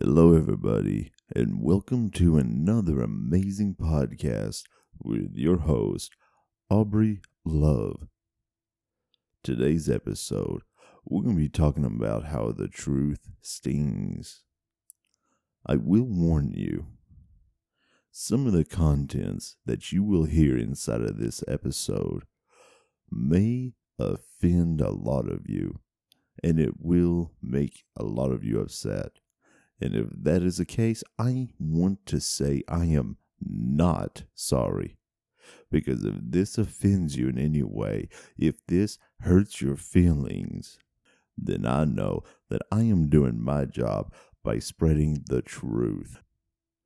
Hello, everybody, and welcome to another amazing podcast with your host, Aubrey Love. Today's episode, we're going to be talking about how the truth stings. I will warn you, some of the contents that you will hear inside of this episode may offend a lot of you, and it will make a lot of you upset. And if that is the case, I want to say I am not sorry. Because if this offends you in any way, if this hurts your feelings, then I know that I am doing my job by spreading the truth.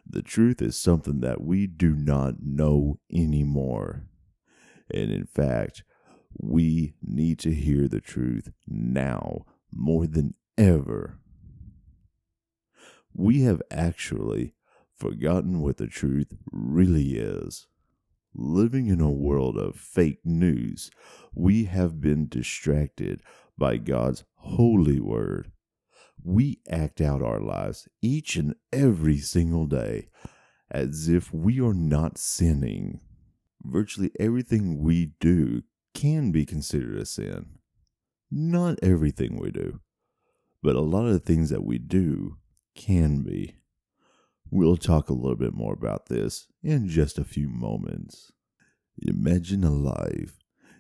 The truth is something that we do not know anymore. And in fact, we need to hear the truth now more than ever we have actually forgotten what the truth really is. Living in a world of fake news, we have been distracted by God's holy word. We act out our lives each and every single day as if we are not sinning. Virtually everything we do can be considered a sin. Not everything we do, but a lot of the things that we do can be. We'll talk a little bit more about this in just a few moments. Imagine a life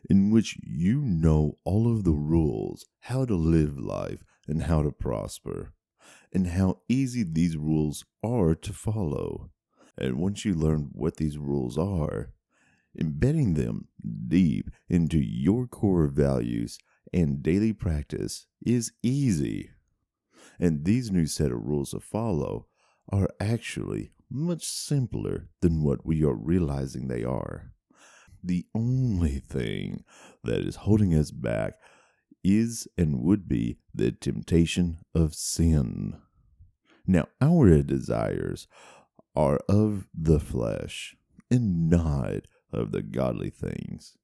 in which you know all of the rules, how to live life, and how to prosper, and how easy these rules are to follow. And once you learn what these rules are, embedding them deep into your core values and daily practice is easy. And these new set of rules to follow are actually much simpler than what we are realizing they are. The only thing that is holding us back is and would be the temptation of sin. Now, our desires are of the flesh and not of the godly things.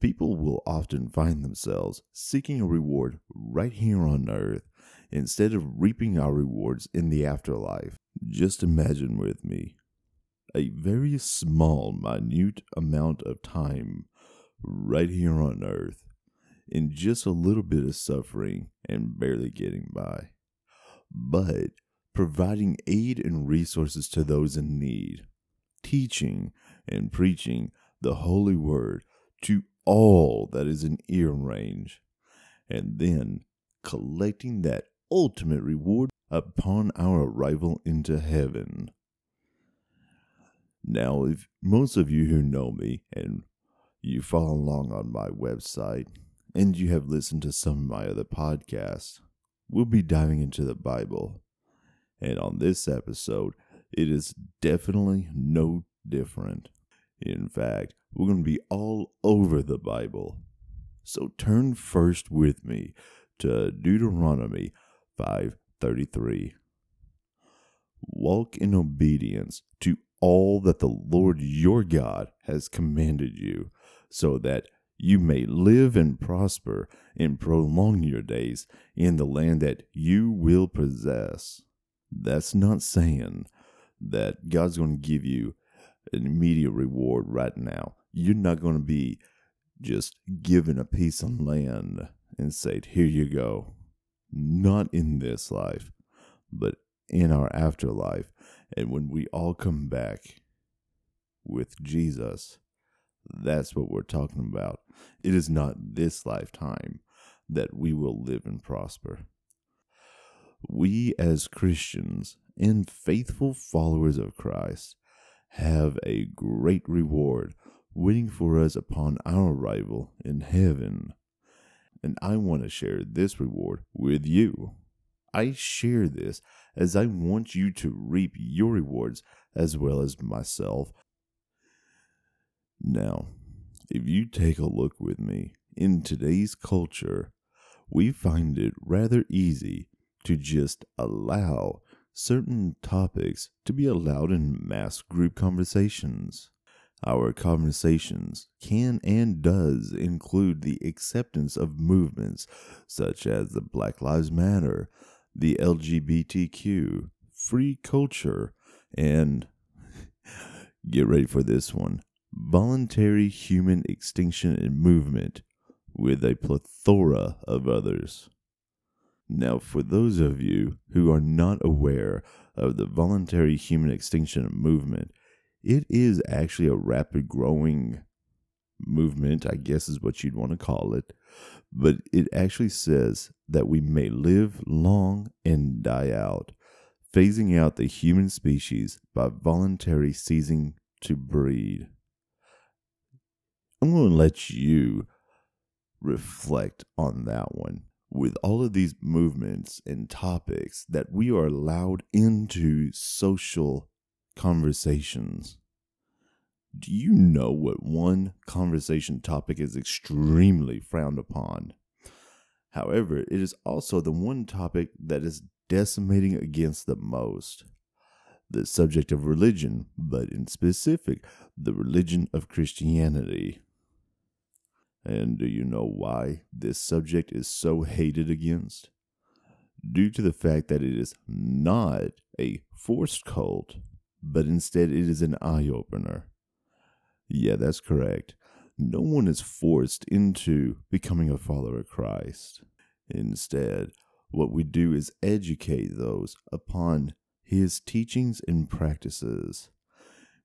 People will often find themselves seeking a reward right here on earth instead of reaping our rewards in the afterlife. Just imagine with me a very small, minute amount of time right here on earth in just a little bit of suffering and barely getting by. But providing aid and resources to those in need, teaching and preaching the holy word to all that is in ear range, and then collecting that ultimate reward upon our arrival into heaven. Now, if most of you who know me and you follow along on my website and you have listened to some of my other podcasts, we'll be diving into the Bible. And on this episode, it is definitely no different. In fact, we're going to be all over the Bible. So turn first with me to Deuteronomy 5:33 Walk in obedience to all that the Lord your God has commanded you, so that you may live and prosper and prolong your days in the land that you will possess. That's not saying that God's going to give you an immediate reward right now. You're not going to be just given a piece of land and said, Here you go not in this life, but in our afterlife. And when we all come back with Jesus, that's what we're talking about. It is not this lifetime that we will live and prosper. We, as Christians and faithful followers of Christ, have a great reward waiting for us upon our arrival in heaven and I want to share this reward with you. I share this as I want you to reap your rewards as well as myself. Now, if you take a look with me, in today's culture, we find it rather easy to just allow certain topics to be allowed in mass group conversations. Our conversations can and does include the acceptance of movements such as the Black Lives Matter, the LGBTQ, free culture, and get ready for this one voluntary human extinction and movement, with a plethora of others. Now, for those of you who are not aware of the voluntary human extinction movement, it is actually a rapid growing movement, I guess is what you'd want to call it. But it actually says that we may live long and die out, phasing out the human species by voluntary ceasing to breed. I'm going to let you reflect on that one. With all of these movements and topics that we are allowed into social conversations, do you know what one conversation topic is extremely frowned upon? However, it is also the one topic that is decimating against the most the subject of religion, but in specific, the religion of Christianity. And do you know why this subject is so hated against? Due to the fact that it is not a forced cult, but instead it is an eye opener. Yeah, that's correct. No one is forced into becoming a follower of Christ. Instead, what we do is educate those upon his teachings and practices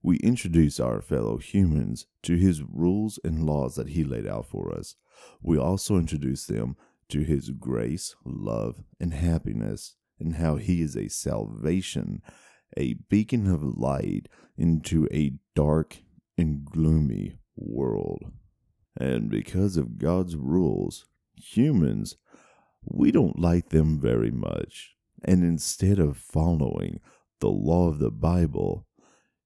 we introduce our fellow humans to his rules and laws that he laid out for us. We also introduce them to his grace, love, and happiness, and how he is a salvation, a beacon of light into a dark and gloomy world. And because of God's rules, humans, we don't like them very much. And instead of following the law of the Bible,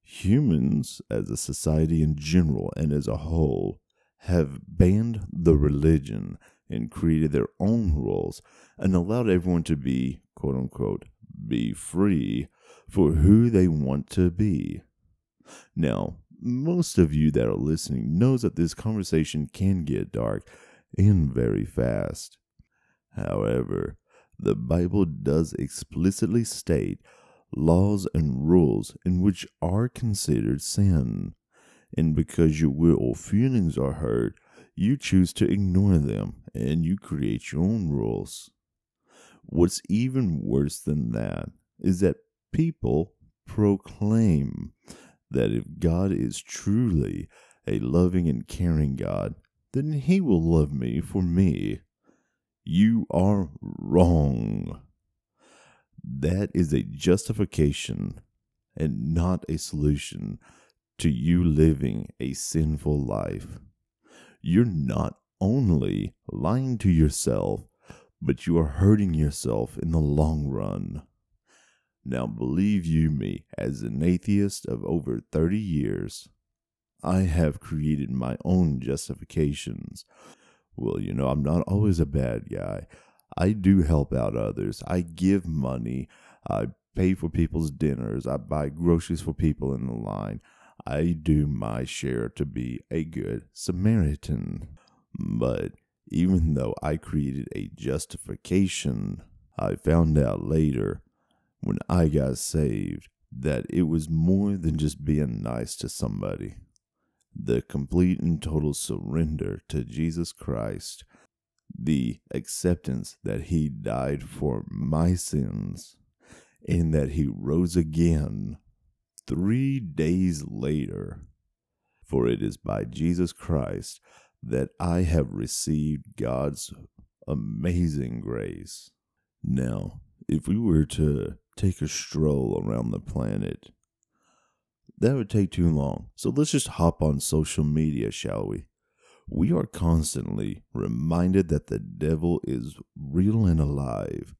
humans, as a society in general and as a whole, have banned the religion and created their own rules and allowed everyone to be, quote unquote, be free for who they want to be. Now, most of you that are listening knows that this conversation can get dark and very fast. However, the Bible does explicitly state laws and rules in which are considered sin. And because your will or feelings are hurt, you choose to ignore them and you create your own rules. What's even worse than that is that people proclaim that if God is truly a loving and caring God, then He will love me for me. You are wrong. That is a justification and not a solution to you living a sinful life. You're not only lying to yourself, but you are hurting yourself in the long run. Now, believe you me, as an atheist of over 30 years, I have created my own justifications. Well, you know, I'm not always a bad guy. I do help out others. I give money. I pay for people's dinners. I buy groceries for people in the line. I do my share to be a good Samaritan. But even though I created a justification, I found out later when I got saved that it was more than just being nice to somebody. The complete and total surrender to Jesus Christ the acceptance that he died for my sins and that he rose again three days later. For it is by Jesus Christ that I have received God's amazing grace. Now, if we were to take a stroll around the planet, that would take too long. So let's just hop on social media, shall we? we are constantly reminded that the devil is real and alive.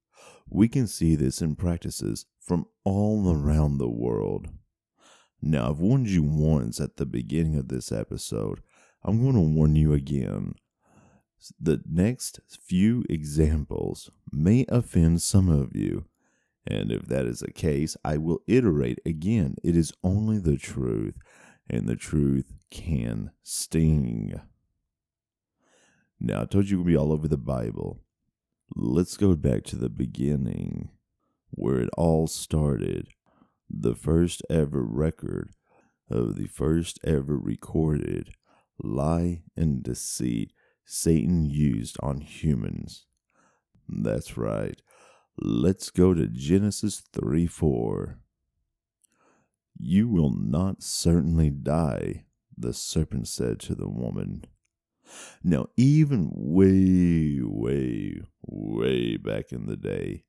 We can see this in practices from all around the world. Now, I've warned you once at the beginning of this episode. I'm going to warn you again. The next few examples may offend some of you. And if that is the case, I will iterate again. It is only the truth, and the truth can sting. Now, I told you we'd be all over the Bible. Let's go back to the beginning. where it all started. The first ever record of the first ever recorded lie and deceit Satan used on humans. That's right. Let's go to Genesis 3 4. You will not certainly die, the serpent said to the woman. Now, even way, way, way back in the day,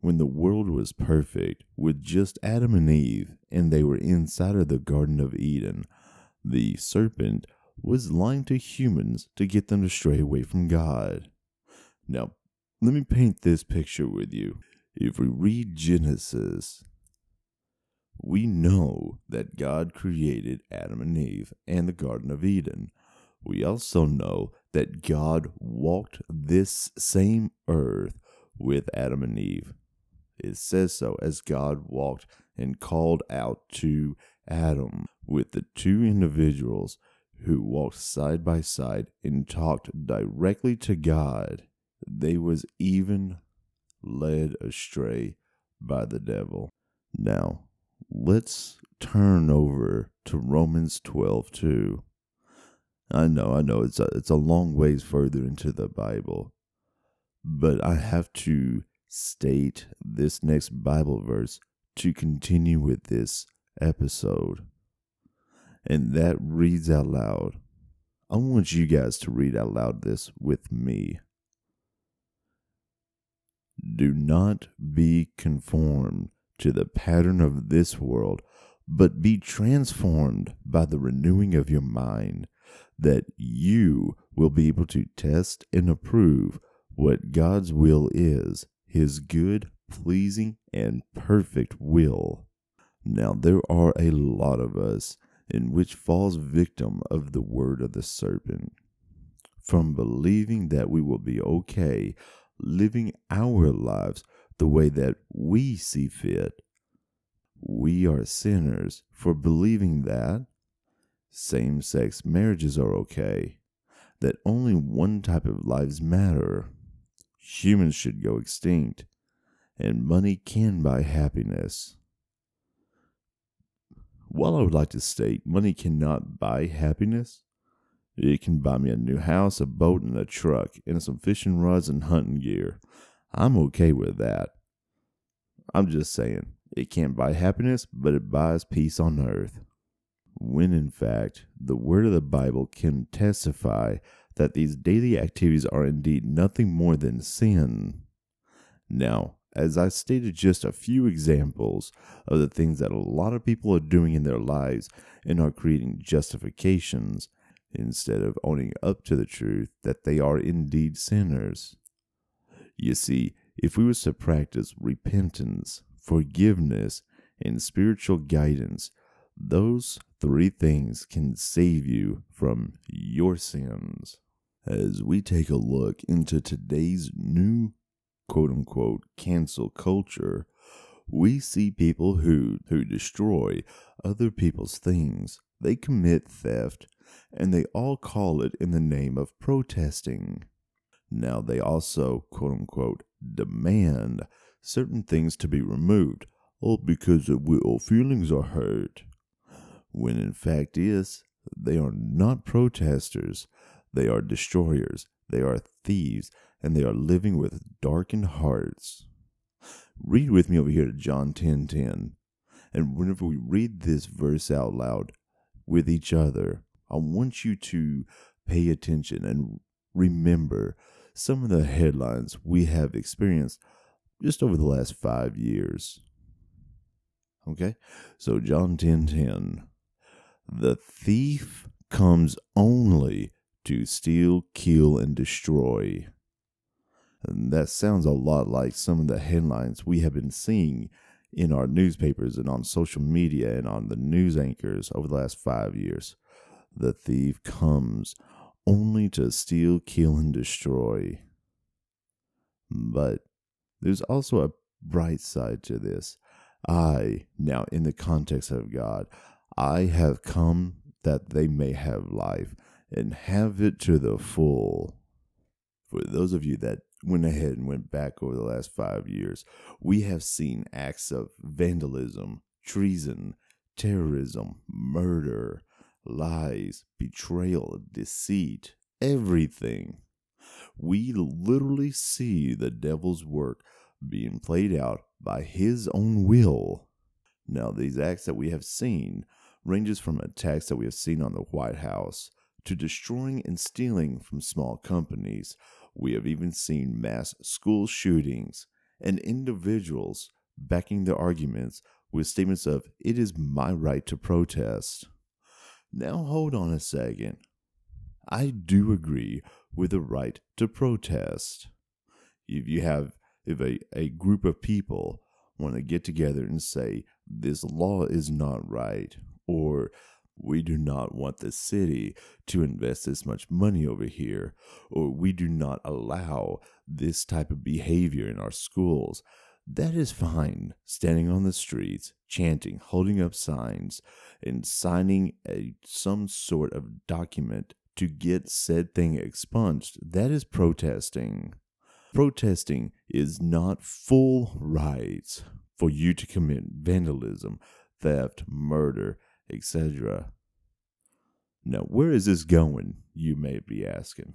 when the world was perfect with just Adam and Eve and they were inside of the Garden of Eden, the serpent was lying to humans to get them to stray away from God. Now, let me paint this picture with you. If we read Genesis, we know that God created Adam and Eve and the Garden of Eden. We also know that God walked this same earth with Adam and Eve. It says so as God walked and called out to Adam with the two individuals who walked side by side and talked directly to God. They was even led astray by the devil. Now, let's turn over to Romans 12 two. I know, I know it's a, it's a long ways further into the Bible, but I have to state this next Bible verse to continue with this episode. And that reads out loud. I want you guys to read out loud this with me. Do not be conformed to the pattern of this world, but be transformed by the renewing of your mind, that you will be able to test and approve what God's will is, his good, pleasing, and perfect will. Now, there are a lot of us in which falls victim of the word of the serpent. From believing that we will be okay living our lives the way that we see fit, we are sinners for believing that same sex marriages are okay, that only one type of lives matter, humans should go extinct, and money can buy happiness. While I would like to state money cannot buy happiness, it can buy me a new house, a boat, and a truck, and some fishing rods and hunting gear. I'm okay with that. I'm just saying, it can't buy happiness, but it buys peace on earth. When in fact, the word of the Bible can testify that these daily activities are indeed nothing more than sin. Now, as I stated just a few examples of the things that a lot of people are doing in their lives and are creating justifications instead of owning up to the truth that they are indeed sinners. You see, if we was to practice repentance, forgiveness, and spiritual guidance, those three things can save you from your sins. As we take a look into today's new quote unquote cancel culture, we see people who, who destroy other people's things. They commit theft, and they all call it in the name of protesting. Now, they also, quote unquote, demand certain things to be removed, all because our feelings are hurt. When in fact is, they are not protesters, they are destroyers, they are thieves, and they are living with darkened hearts. Read with me over here to John 10:10. 10. And whenever we read this verse out loud with each other, I want you to pay attention and remember some of the headlines we have experienced just over the last five years. Okay? So, John 10 10. The thief comes only to steal, kill, and destroy. And that sounds a lot like some of the headlines we have been seeing in our newspapers and on social media and on the news anchors over the last five years. The thief comes only to steal, kill, and destroy. But there's also a bright side to this. I, now in the context of God, I have come that they may have life and have it to the full. For those of you that went ahead and went back over the last five years, we have seen acts of vandalism, treason, terrorism, murder, lies, betrayal, deceit, everything. We literally see the devil's work being played out by his own will. Now, these acts that we have seen ranges from attacks that we have seen on the White House to destroying and stealing from small companies. We have even seen mass school shootings and individuals backing their arguments with statements of, It is my right to protest. Now, hold on a second. I do agree with the right to protest. If you have, if a, a group of people want to get together and say, this law is not right, or we do not want the city to invest this much money over here, or we do not allow this type of behavior in our schools. That is fine. Standing on the streets, chanting, holding up signs, and signing a some sort of document to get said thing expunged, that is protesting. Protesting is not full rights for you to commit vandalism, theft, murder, etc. Now, where is this going, you may be asking?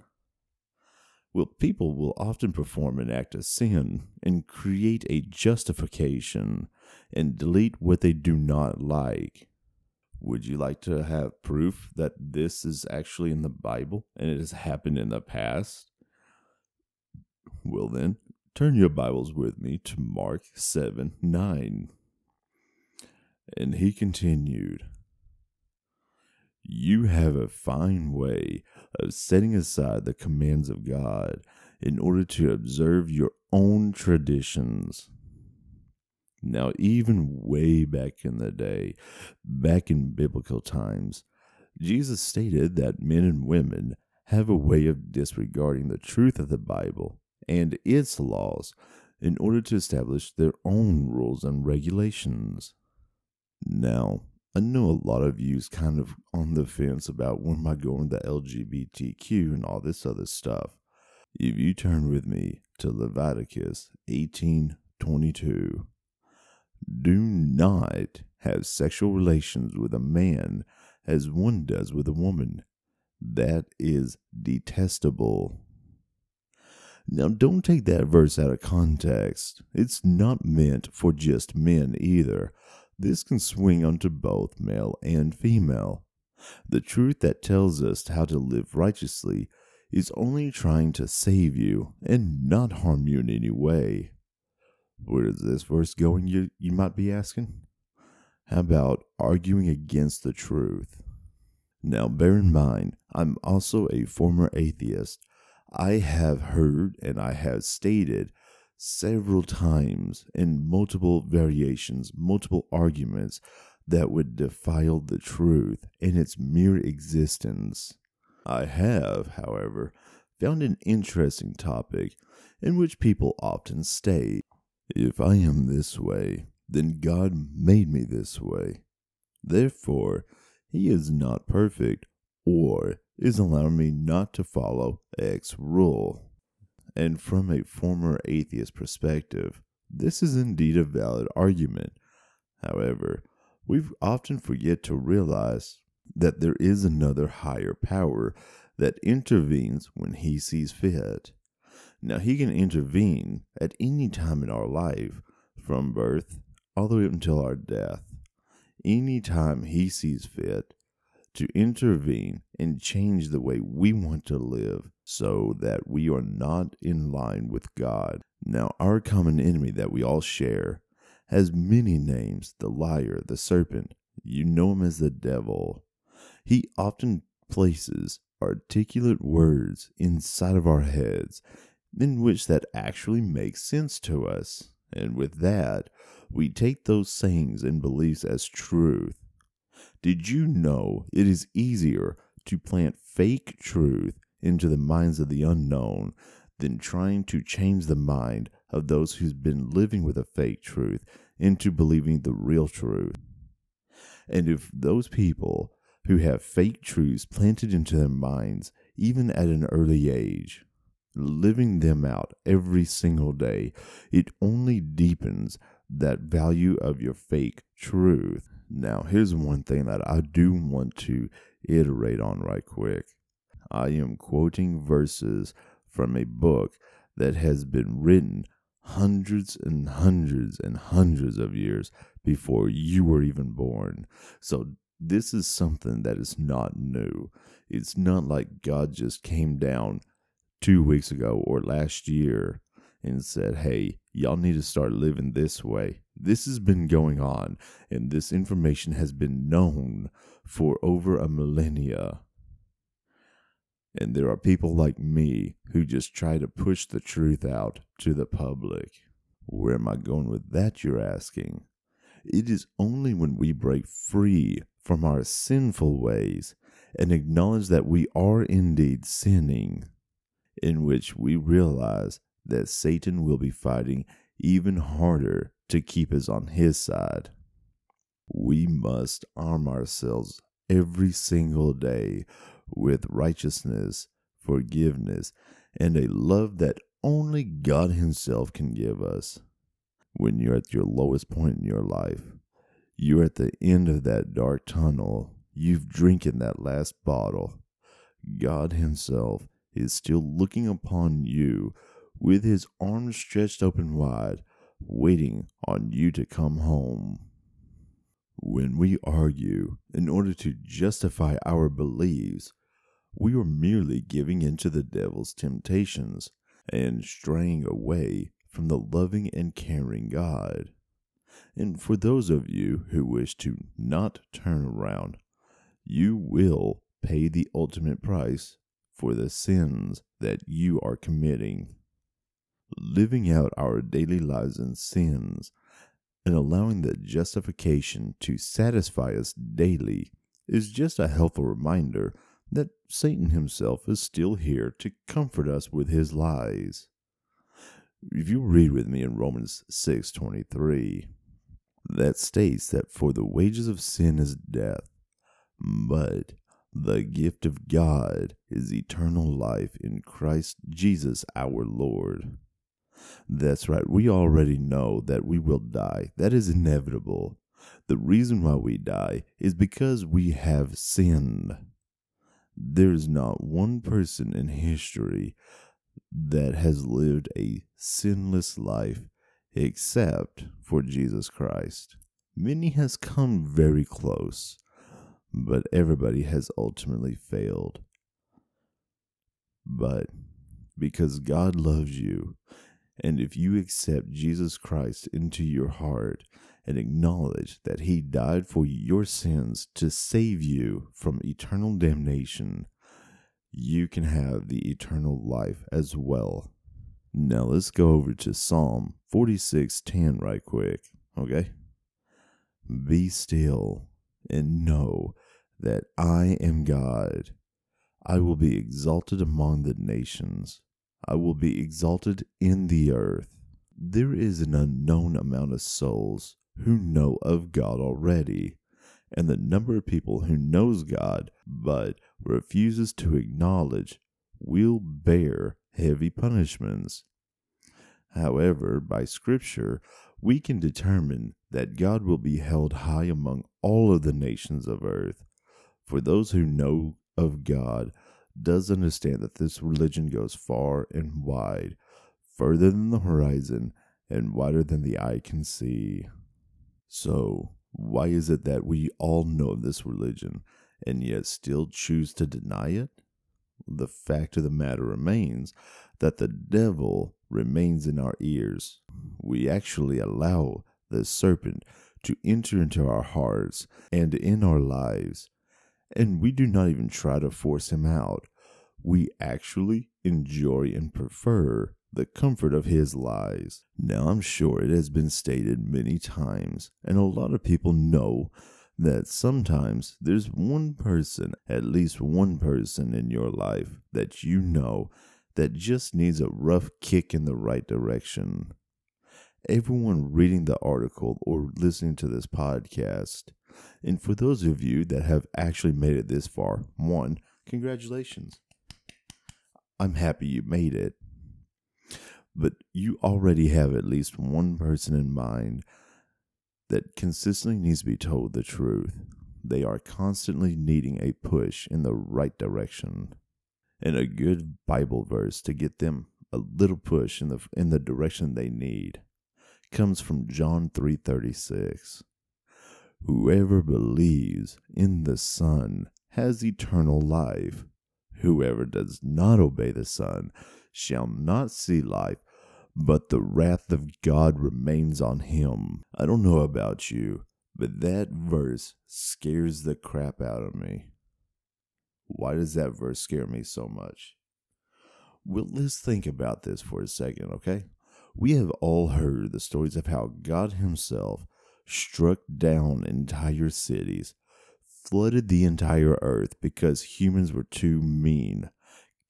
Well, people will often perform an act of sin and create a justification and delete what they do not like. Would you like to have proof that this is actually in the Bible and it has happened in the past? Well, then, turn your Bibles with me to Mark 7 9. And he continued, You have a fine way of setting aside the commands of God in order to observe your own traditions. Now, even way back in the day, back in biblical times, Jesus stated that men and women have a way of disregarding the truth of the Bible and its laws in order to establish their own rules and regulations. Now, I know a lot of you is kind of on the fence about when am I going to LGBTQ and all this other stuff. If you turn with me to Leviticus 18:22, do not have sexual relations with a man as one does with a woman. That is detestable. Now, don't take that verse out of context. It's not meant for just men either. This can swing onto both male and female. The truth that tells us how to live righteously is only trying to save you and not harm you in any way. Where is this verse going, you, you might be asking? How about arguing against the truth? Now, bear in mind, I'm also a former atheist. I have heard and I have stated several times in multiple variations, multiple arguments that would defile the truth in its mere existence. I have, however, found an interesting topic in which people often state if I am this way, then God made me this way. Therefore, He is not perfect or is allowing me not to follow X rule. And from a former atheist perspective, this is indeed a valid argument. However, we often forget to realize that there is another higher power that intervenes when he sees fit. Now, he can intervene at any time in our life, from birth all the way until our death. Any time he sees fit to intervene and change the way we want to live so that we are not in line with God. Now, our common enemy that we all share has many names the liar, the serpent. You know him as the devil. He often places articulate words inside of our heads in which that actually makes sense to us. And with that, we take those sayings and beliefs as truth. Did you know it is easier to plant fake truth into the minds of the unknown than trying to change the mind of those who've been living with a fake truth into believing the real truth? And if those people who have fake truths planted into their minds, even at an early age, living them out every single day, it only deepens that value of your fake truth. Now, here's one thing that I do want to iterate on right quick. I am quoting verses from a book that has been written hundreds and hundreds and hundreds of years before you were even born. So, this is something that is not new. It's not like God just came down two weeks ago or last year and said, hey, y'all need to start living this way. This has been going on, and this information has been known for over a millennia. And there are people like me who just try to push the truth out to the public. Where am I going with that, you're asking? It is only when we break free from our sinful ways and acknowledge that we are indeed sinning, in which we realize that Satan will be fighting even harder to keep us on his side. We must arm ourselves every single day with righteousness, forgiveness, and a love that only God Himself can give us. When you're at your lowest point in your life, you're at the end of that dark tunnel, you've drinking that last bottle. God Himself is still looking upon you with His arms stretched open wide, waiting on you to come home. When we argue in order to justify our beliefs, we are merely giving in to the devil's temptations and straying away from the loving and caring God. And for those of you who wish to not turn around, you will pay the ultimate price for the sins that you are committing. Living out our daily lives in sins and allowing the justification to satisfy us daily is just a helpful reminder that Satan himself is still here to comfort us with his lies. If you read with me in Romans 6:23, that states that for the wages of sin is death, but the gift of God is eternal life in Christ Jesus our Lord. That's right. We already know that we will die. That is inevitable. The reason why we die is because we have sinned. There's not one person in history that has lived a sinless life except for Jesus Christ. Many has come very close, but everybody has ultimately failed. But because God loves you and if you accept Jesus Christ into your heart and acknowledge that he died for your sins to save you from eternal damnation, you can have the eternal life as well. Now let's go over to Psalm 46:10 right quick, okay? Be still and know that I am God. I will be exalted among the nations. I will be exalted in the earth. There is an unknown amount of souls who know of God already, and the number of people who knows God but refuses to acknowledge will bear heavy punishments. However, by Scripture, we can determine that God will be held high among all of the nations of earth. For those who know of God, does understand that this religion goes far and wide, further than the horizon and wider than the eye can see. So, why is it that we all know this religion and yet still choose to deny it? The fact of the matter remains that the devil remains in our ears. We actually allow the serpent to enter into our hearts and in our lives and we do not even try to force him out. We actually enjoy and prefer the comfort of his lies. Now, I'm sure it has been stated many times, and a lot of people know that sometimes there's one person, at least one person in your life that you know that just needs a rough kick in the right direction. Everyone reading the article or listening to this podcast and for those of you that have actually made it this far, one, congratulations. I'm happy you made it. But you already have at least one person in mind that consistently needs to be told the truth. They are constantly needing a push in the right direction and a good Bible verse to get them a little push in the in the direction they need comes from John 3:36. Whoever believes in the Son has eternal life. Whoever does not obey the Son shall not see life, but the wrath of God remains on him. I don't know about you, but that verse scares the crap out of me. Why does that verse scare me so much? Well, let's think about this for a second, okay? We have all heard the stories of how God Himself struck down entire cities, flooded the entire earth because humans were too mean,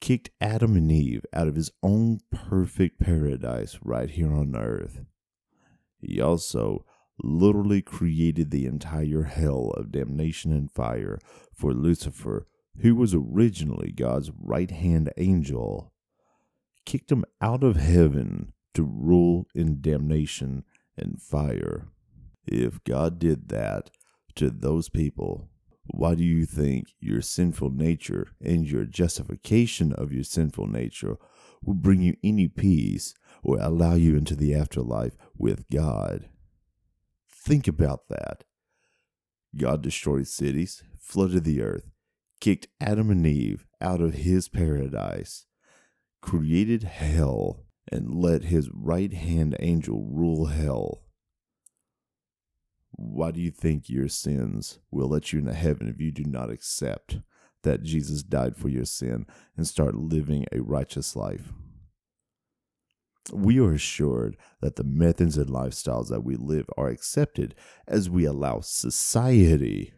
kicked Adam and Eve out of His own perfect paradise right here on earth. He also literally created the entire hell of damnation and fire for Lucifer, who was originally God's right hand angel, kicked him out of heaven to rule in damnation and fire. If God did that to those people, why do you think your sinful nature and your justification of your sinful nature will bring you any peace or allow you into the afterlife with God? Think about that. God destroyed cities, flooded the earth, kicked Adam and Eve out of his paradise, created hell, and let his right hand angel rule hell. Why do you think your sins will let you into heaven if you do not accept that Jesus died for your sin and start living a righteous life? We are assured that the methods and lifestyles that we live are accepted as we allow society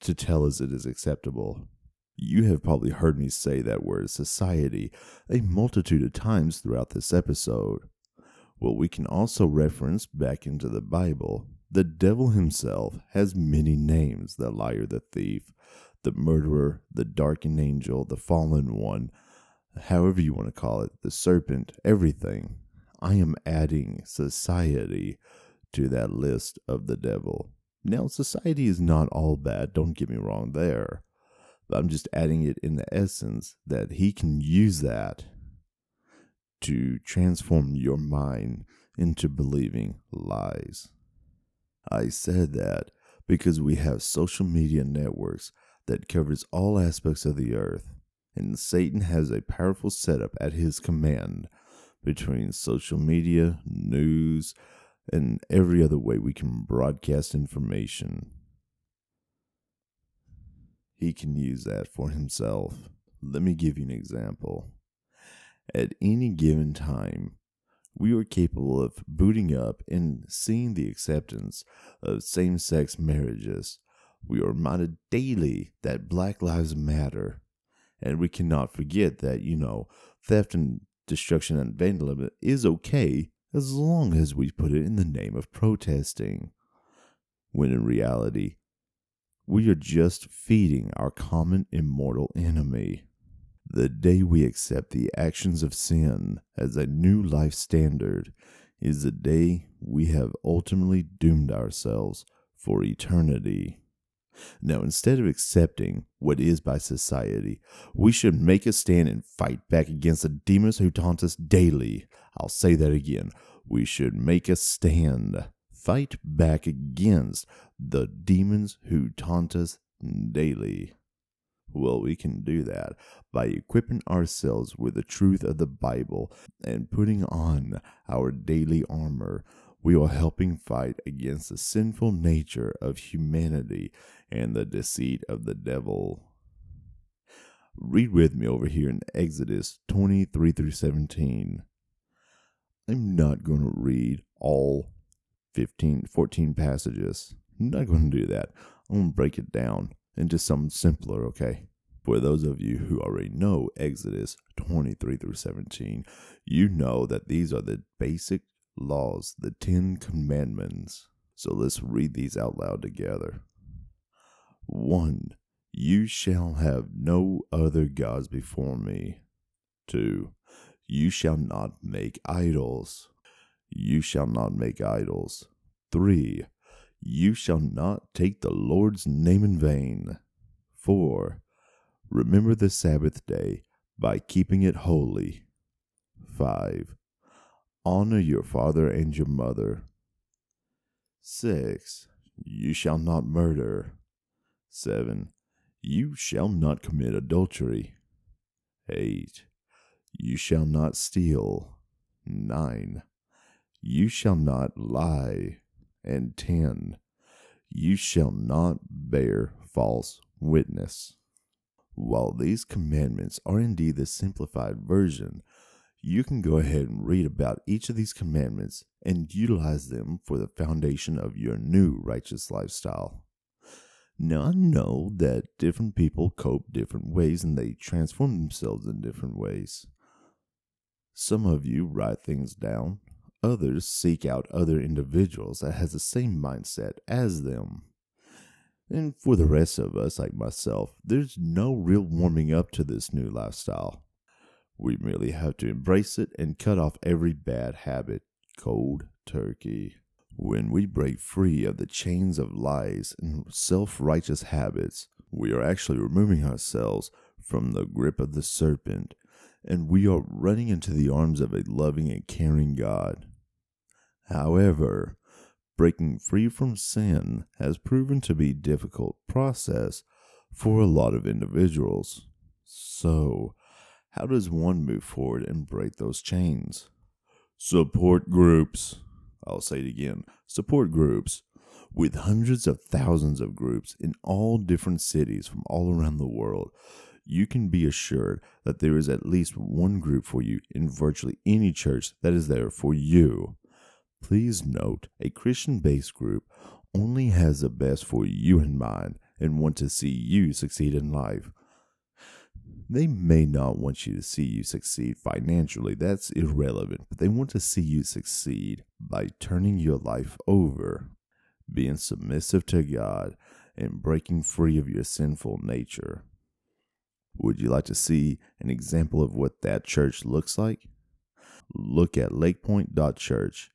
to tell us it is acceptable. You have probably heard me say that word society a multitude of times throughout this episode. Well, we can also reference back into the Bible. The devil himself has many names the liar, the thief, the murderer, the darkened angel, the fallen one, however you want to call it, the serpent, everything. I am adding society to that list of the devil. Now, society is not all bad, don't get me wrong there. But I'm just adding it in the essence that he can use that to transform your mind into believing lies. I said that because we have social media networks that covers all aspects of the earth and Satan has a powerful setup at his command between social media, news, and every other way we can broadcast information he can use that for himself. Let me give you an example. At any given time, we are capable of booting up and seeing the acceptance of same sex marriages. We are reminded daily that Black Lives Matter. And we cannot forget that, you know, theft and destruction and vandalism is okay as long as we put it in the name of protesting. When in reality, we are just feeding our common immortal enemy. The day we accept the actions of sin as a new life standard is the day we have ultimately doomed ourselves for eternity. Now, instead of accepting what is by society, we should make a stand and fight back against the demons who taunt us daily. I'll say that again. We should make a stand fight back against the demons who taunt us daily. Well, we can do that by equipping ourselves with the truth of the Bible and putting on our daily armor. We are helping fight against the sinful nature of humanity and the deceit of the devil. Read with me over here in Exodus 23 through 17. I'm not going to read all 15, 14 passages. I'm not going to do that. I'm going to break it down into something simpler, okay? For those of you who already know Exodus 23 through 17, you know that these are the basic laws, the Ten Commandments. So let's read these out loud together. 1. You shall have no other gods before me. 2. You shall not make idols. You shall not make idols. 3. You shall not take the Lord's name in vain. 4. Remember the Sabbath day by keeping it holy. 5. Honor your father and your mother. 6. You shall not murder. 7. You shall not commit adultery. 8. You shall not steal. 9. You shall not lie. And 10. You shall not bear false witness. While these commandments are indeed the simplified version, you can go ahead and read about each of these commandments and utilize them for the foundation of your new righteous lifestyle. Now, I know that different people cope different ways and they transform themselves in different ways. Some of you write things down, others seek out other individuals that has the same mindset as them. And for the rest of us, like myself, there's no real warming up to this new lifestyle. We merely have to embrace it and cut off every bad habit cold turkey. When we break free of the chains of lies and self righteous habits, we are actually removing ourselves from the grip of the serpent, and we are running into the arms of a loving and caring God. However, breaking free from sin has proven to be a difficult process for a lot of individuals. So, how does one move forward and break those chains? Support groups. I'll say it again support groups. With hundreds of thousands of groups in all different cities from all around the world, you can be assured that there is at least one group for you in virtually any church that is there for you. Please note a Christian based group only has the best for you in mind and want to see you succeed in life. They may not want you to see you succeed financially, that's irrelevant, but they want to see you succeed by turning your life over, being submissive to God, and breaking free of your sinful nature. Would you like to see an example of what that church looks like? Look at lakepointe.church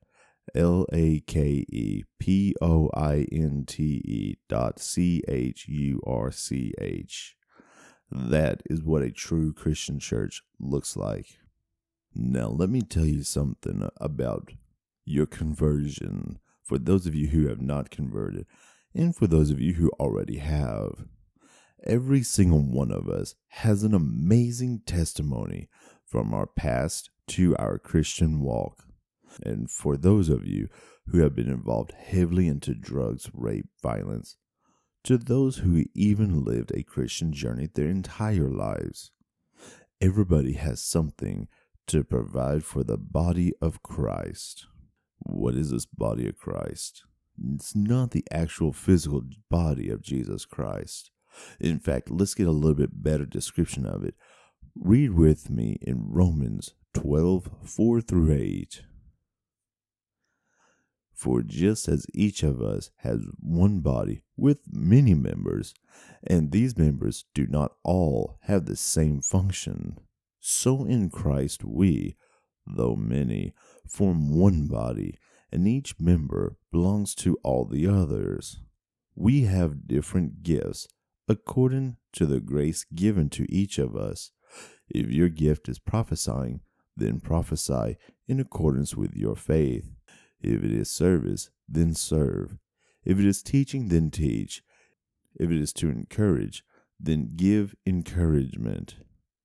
L A K E P O I N T E dot C H U R C H. That is what a true Christian church looks like. Now, let me tell you something about your conversion for those of you who have not converted, and for those of you who already have. Every single one of us has an amazing testimony from our past to our Christian walk. And for those of you who have been involved heavily into drugs, rape, violence, to those who even lived a Christian journey their entire lives, everybody has something to provide for the body of Christ. What is this body of Christ? It's not the actual physical body of Jesus Christ. In fact, let's get a little bit better description of it. Read with me in Romans 12 4 through 8. For just as each of us has one body with many members, and these members do not all have the same function, so in Christ we, though many, form one body, and each member belongs to all the others. We have different gifts according to the grace given to each of us. If your gift is prophesying, then prophesy in accordance with your faith. If it is service, then serve. If it is teaching, then teach. If it is to encourage, then give encouragement.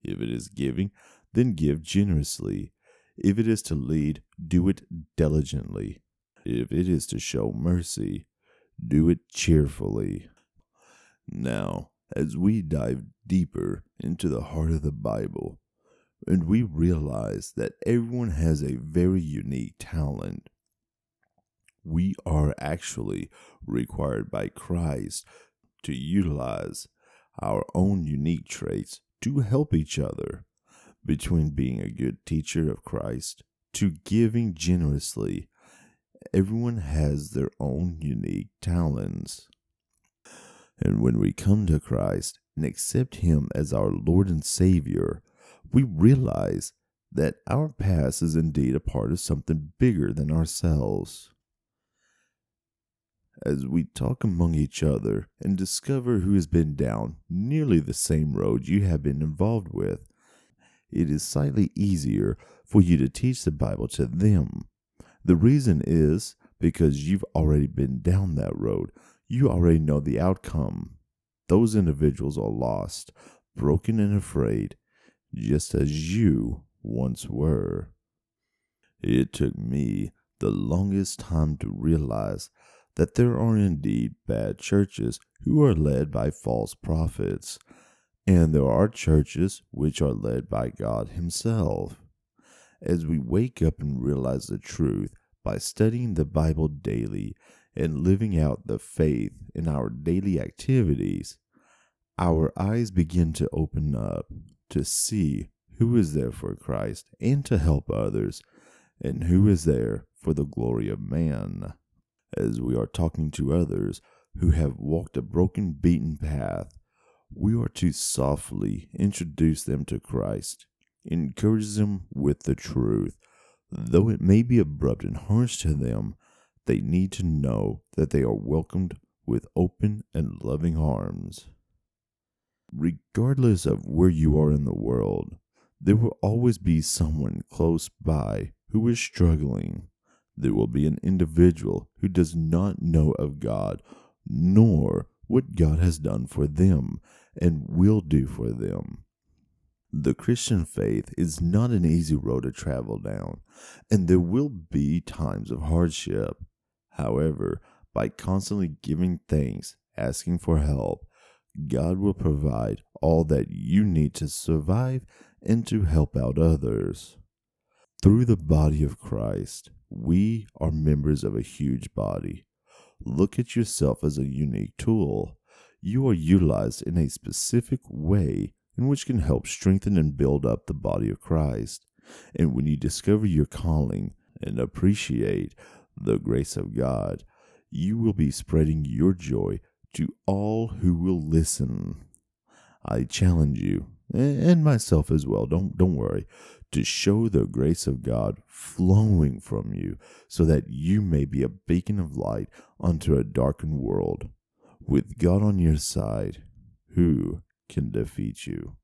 If it is giving, then give generously. If it is to lead, do it diligently. If it is to show mercy, do it cheerfully. Now, as we dive deeper into the heart of the Bible, and we realize that everyone has a very unique talent, we are actually required by Christ to utilize our own unique traits to help each other. Between being a good teacher of Christ to giving generously, everyone has their own unique talents. And when we come to Christ and accept Him as our Lord and Savior, we realize that our past is indeed a part of something bigger than ourselves. As we talk among each other and discover who has been down nearly the same road you have been involved with, it is slightly easier for you to teach the Bible to them. The reason is because you've already been down that road. You already know the outcome. Those individuals are lost, broken, and afraid, just as you once were. It took me the longest time to realize that there are indeed bad churches who are led by false prophets, and there are churches which are led by God Himself. As we wake up and realize the truth by studying the Bible daily and living out the faith in our daily activities, our eyes begin to open up to see who is there for Christ and to help others, and who is there for the glory of man. As we are talking to others who have walked a broken, beaten path, we are to softly introduce them to Christ, encourage them with the truth. Though it may be abrupt and harsh to them, they need to know that they are welcomed with open and loving arms. Regardless of where you are in the world, there will always be someone close by who is struggling. There will be an individual who does not know of God, nor what God has done for them and will do for them. The Christian faith is not an easy road to travel down, and there will be times of hardship. However, by constantly giving thanks, asking for help, God will provide all that you need to survive and to help out others. Through the body of Christ, we are members of a huge body. Look at yourself as a unique tool. You are utilized in a specific way in which can help strengthen and build up the body of Christ. And when you discover your calling and appreciate the grace of God, you will be spreading your joy to all who will listen. I challenge you and myself as well. Don't don't worry to show the grace of God flowing from you so that you may be a beacon of light unto a darkened world. With God on your side, who can defeat you?